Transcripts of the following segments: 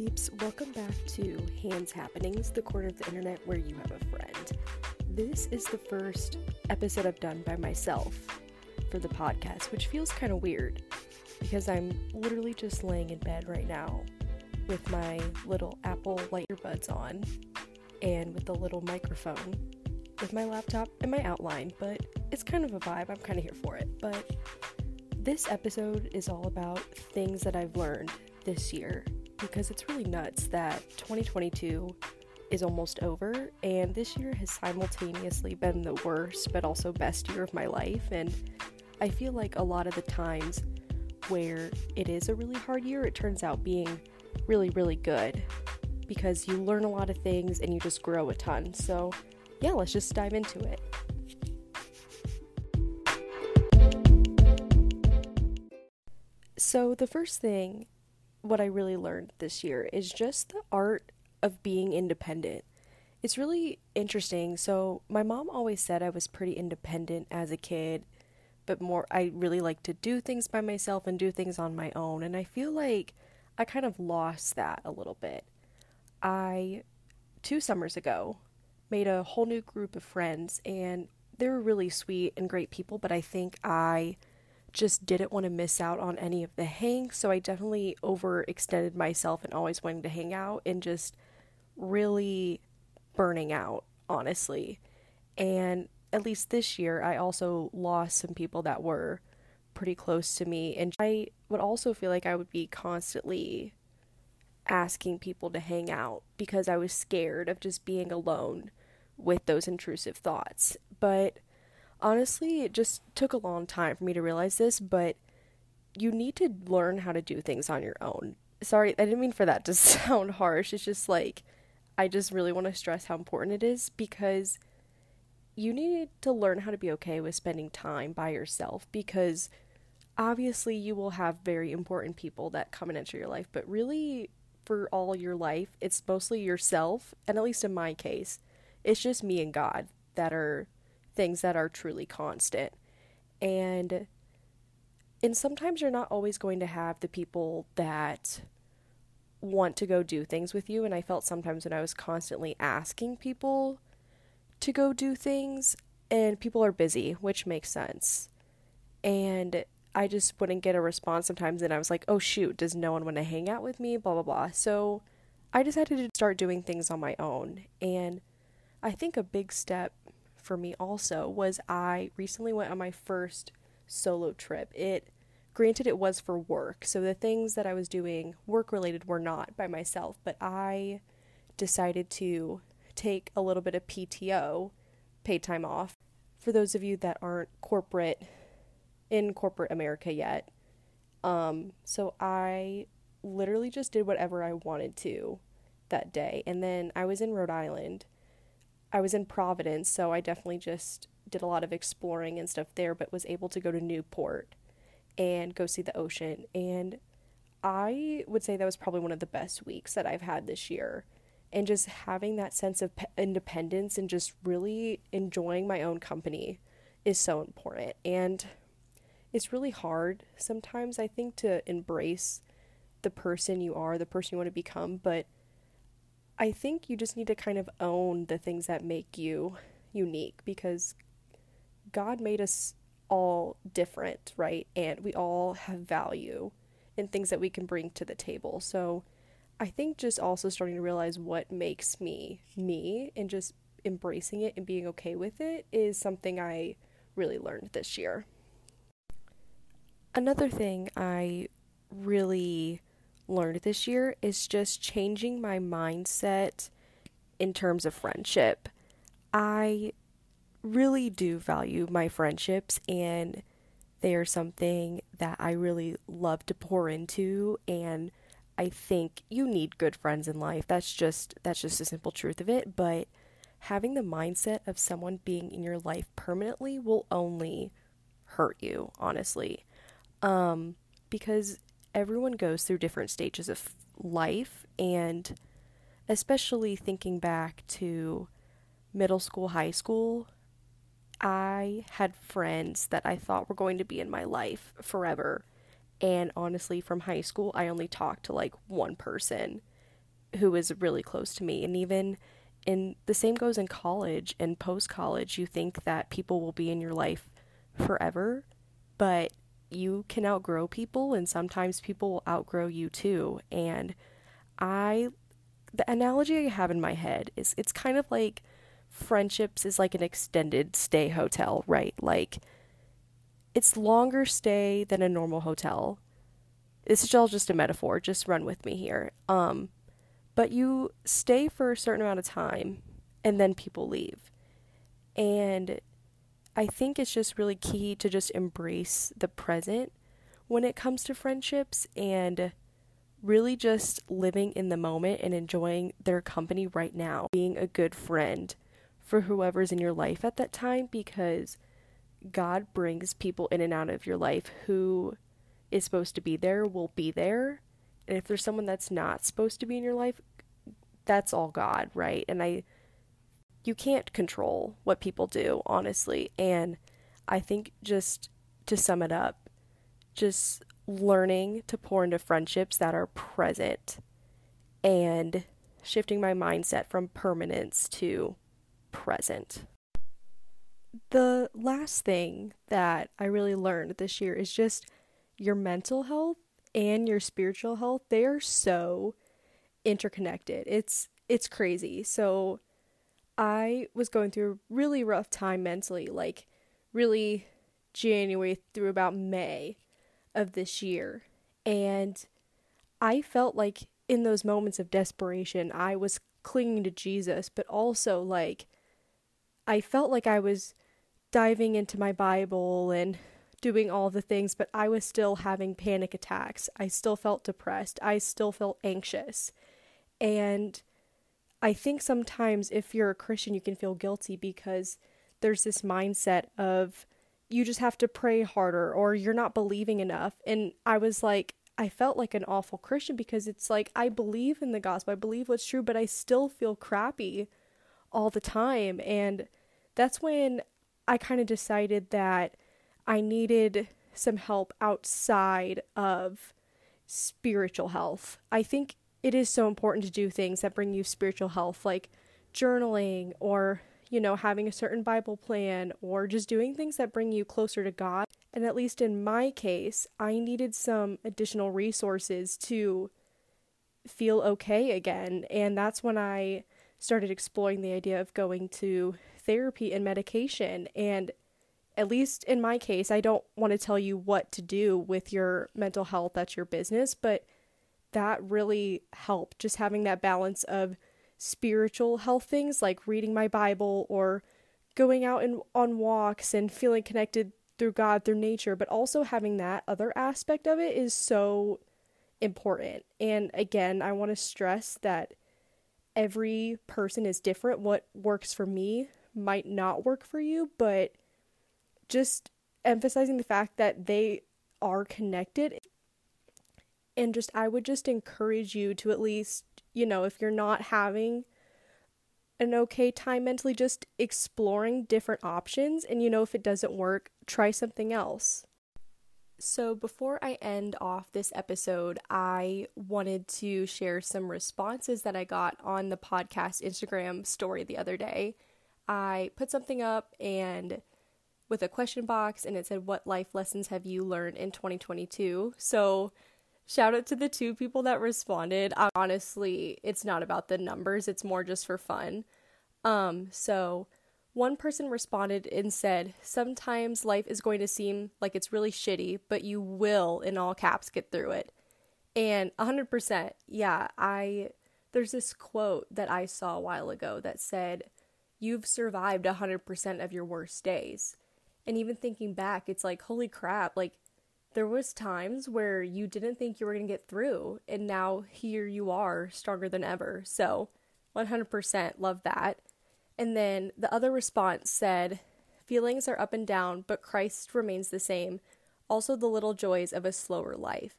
peeps, welcome back to Han's Happenings, the corner of the internet where you have a friend. This is the first episode I've done by myself for the podcast, which feels kind of weird because I'm literally just laying in bed right now with my little Apple light earbuds on and with a little microphone with my laptop and my outline, but it's kind of a vibe. I'm kind of here for it. But this episode is all about things that I've learned this year because it's really nuts that 2022 is almost over and this year has simultaneously been the worst but also best year of my life and I feel like a lot of the times where it is a really hard year it turns out being really really good because you learn a lot of things and you just grow a ton. So, yeah, let's just dive into it. So, the first thing what I really learned this year is just the art of being independent. It's really interesting. So, my mom always said I was pretty independent as a kid, but more, I really like to do things by myself and do things on my own. And I feel like I kind of lost that a little bit. I, two summers ago, made a whole new group of friends, and they were really sweet and great people, but I think I just didn't want to miss out on any of the hang, so I definitely overextended myself and always wanting to hang out and just really burning out, honestly. And at least this year, I also lost some people that were pretty close to me, and I would also feel like I would be constantly asking people to hang out because I was scared of just being alone with those intrusive thoughts. But honestly, it just took a long time for me to realize this, but you need to learn how to do things on your own. Sorry, I didn't mean for that to sound harsh. It's just like, I just really want to stress how important it is because you need to learn how to be okay with spending time by yourself because obviously you will have very important people that come and enter your life, but really for all your life, it's mostly yourself, and at least in my case, it's just me and God that are things that are truly constant. And and sometimes you're not always going to have the people that want to go do things with you and I felt sometimes when I was constantly asking people to go do things and people are busy, which makes sense. And I just wouldn't get a response sometimes, and I was like, oh shoot, does no one want to hang out with me? Blah, blah, blah. So I decided to start doing things on my own. And I think a big step for me also was I recently went on my first solo trip. It, granted, it was for work. So the things that I was doing work related were not by myself, but I decided to take a little bit of PTO, paid time off. For those of you that aren't corporate in corporate America yet. Um, so I literally just did whatever I wanted to that day. And then I was in Rhode Island. I was in Providence, so I definitely just did a lot of exploring and stuff there, but was able to go to Newport and go see the ocean. And I would say that was probably one of the best weeks that I've had this year. And just having that sense of independence and just really enjoying my own company is so important. And it's really hard sometimes, I think, to embrace the person you are, the person you want to become, but I think you just need to kind of own the things that make you unique because God made us all different, right? And we all have value and things that we can bring to the table. So I think just also starting to realize what makes me me and just embracing it and being okay with it is something I really learned this year. Another thing I really learned this year is just changing my mindset in terms of friendship. I really do value my friendships and they are something that I really love to pour into and I think you need good friends in life. That's just that's just the simple truth of it, but having the mindset of someone being in your life permanently will only hurt you, honestly um, because everyone goes through different stages of life, and especially thinking back to middle school, high school, I had friends that I thought were going to be in my life forever. And honestly, from high school, I only talked to like one person. who was really close to me. And even in the same goes in college and post college, you think that people will be in your life forever, but you can outgrow people, and sometimes people will outgrow you too. And I, the analogy I have in my head is it's kind of like friendships is like an extended stay hotel, right? Like it's longer stay than a normal hotel. This is all just a metaphor, just run with me here. Um but you stay for a certain amount of time and then people leave. And I think it's just really key to just embrace the present when it comes to friendships and really just living in the moment and enjoying their company right now, being a good friend for whoever's in your life at that time because God brings people in and out of your life who is supposed to be there will be there. And if there's someone that's not supposed to be in your life, that's all God, right? And I you can't control what people do, honestly. And I think just to sum it up, just learning to pour into friendships that are present and shifting my mindset from permanence to present. The last thing that I really learned this year is just your mental health and your spiritual health. They are so interconnected. It's it's crazy. So I was going through a really rough time mentally, like really January through about May of this year. And I felt like in those moments of desperation, I was clinging to Jesus, but also like I felt like I was diving into my Bible and doing all the things, but I was still having panic attacks. I still felt depressed. I still felt anxious. And I think sometimes if you're a Christian, you can feel guilty because there's this mindset of you just have to pray harder or you're not believing enough. And I was like, I felt like an awful Christian because it's like I believe in the gospel, I believe what's true, but I still feel crappy all the time. And that's when I kind of decided that I needed some help outside of spiritual health. I think it is so important to do things that bring you spiritual health, like journaling or, you know, having a certain Bible plan or just doing things that bring you closer to God. And at least in my case, I needed some additional resources to feel okay again. And that's when I started exploring the idea of going to therapy and medication. And at least in my case, I don't want to tell you what to do with your mental health, that's your business, but that really helped just having that balance of spiritual health things like reading my Bible or going out and on walks and feeling connected through God, through nature, but also having that other aspect of it is so important. And again, I want to stress that every person is different. What works for me might not work for you, but just emphasizing the fact that they are connected and just I would just encourage you to at least, you know, if you're not having an okay time mentally, just exploring different options and you know if it doesn't work, try something else. So, before I end off this episode, I wanted to share some responses that I got on the podcast Instagram story the other day. I put something up and with a question box, and it said, What life lessons have you learned in 2022? So, shout out to the two people that responded. honestly, it's not about the numbers, it's more just for fun. Um, so one person responded and said, Sometimes life is going to seem like it's really shitty, but you will, in all caps, get through it. And 100%, yeah, I. There's this quote that I saw a while ago that said, You've survived 100% of your worst days. And even thinking back, it's like, holy crap, like, there was times where you didn't think you were going to get through and now here you are stronger than ever. So 100% love that. And then the other response said feelings are up and down but christ remains the same. Also the little joys of a slower life.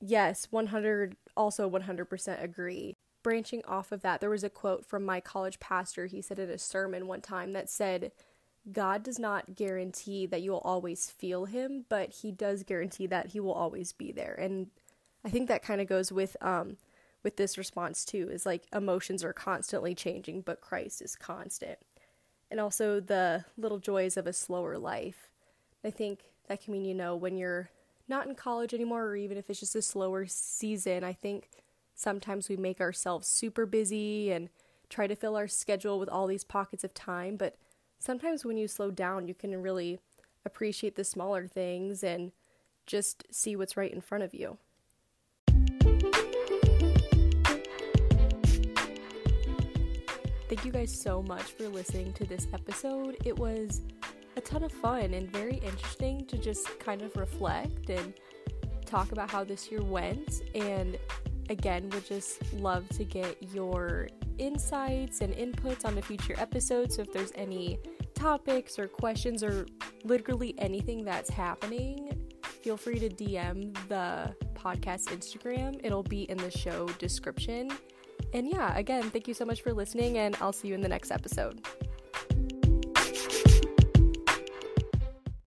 Yes 100 also 100% agree. Branching off of that there was a quote from my college pastor. He said in a sermon one time that said God does not guarantee that you will always feel him, but he does guarantee that he will always be there. And I think that kind of goes with um, with this response too is like emotions are constantly changing, but Christ is constant. And also the little joys of a slower life. I think that can mean, you know, when you're not in college anymore, or even if it's just a slower season, I think sometimes we make ourselves super busy and try to fill our schedule with all these pockets of time. But sometimes when you slow down, you can really appreciate the smaller things and just see what's right in front of you. Thank you guys so much for listening to this episode. It was a ton of fun and very interesting to just kind of reflect and talk about how this year went. And again, would just love to get your insights and inputs on the future episodes. So if there's any topics or questions or literally anything that's happening, feel free to DM the podcast Instagram. It'll be in the show description. And yeah, again, thank you so much for listening, and I'll see you in the next episode.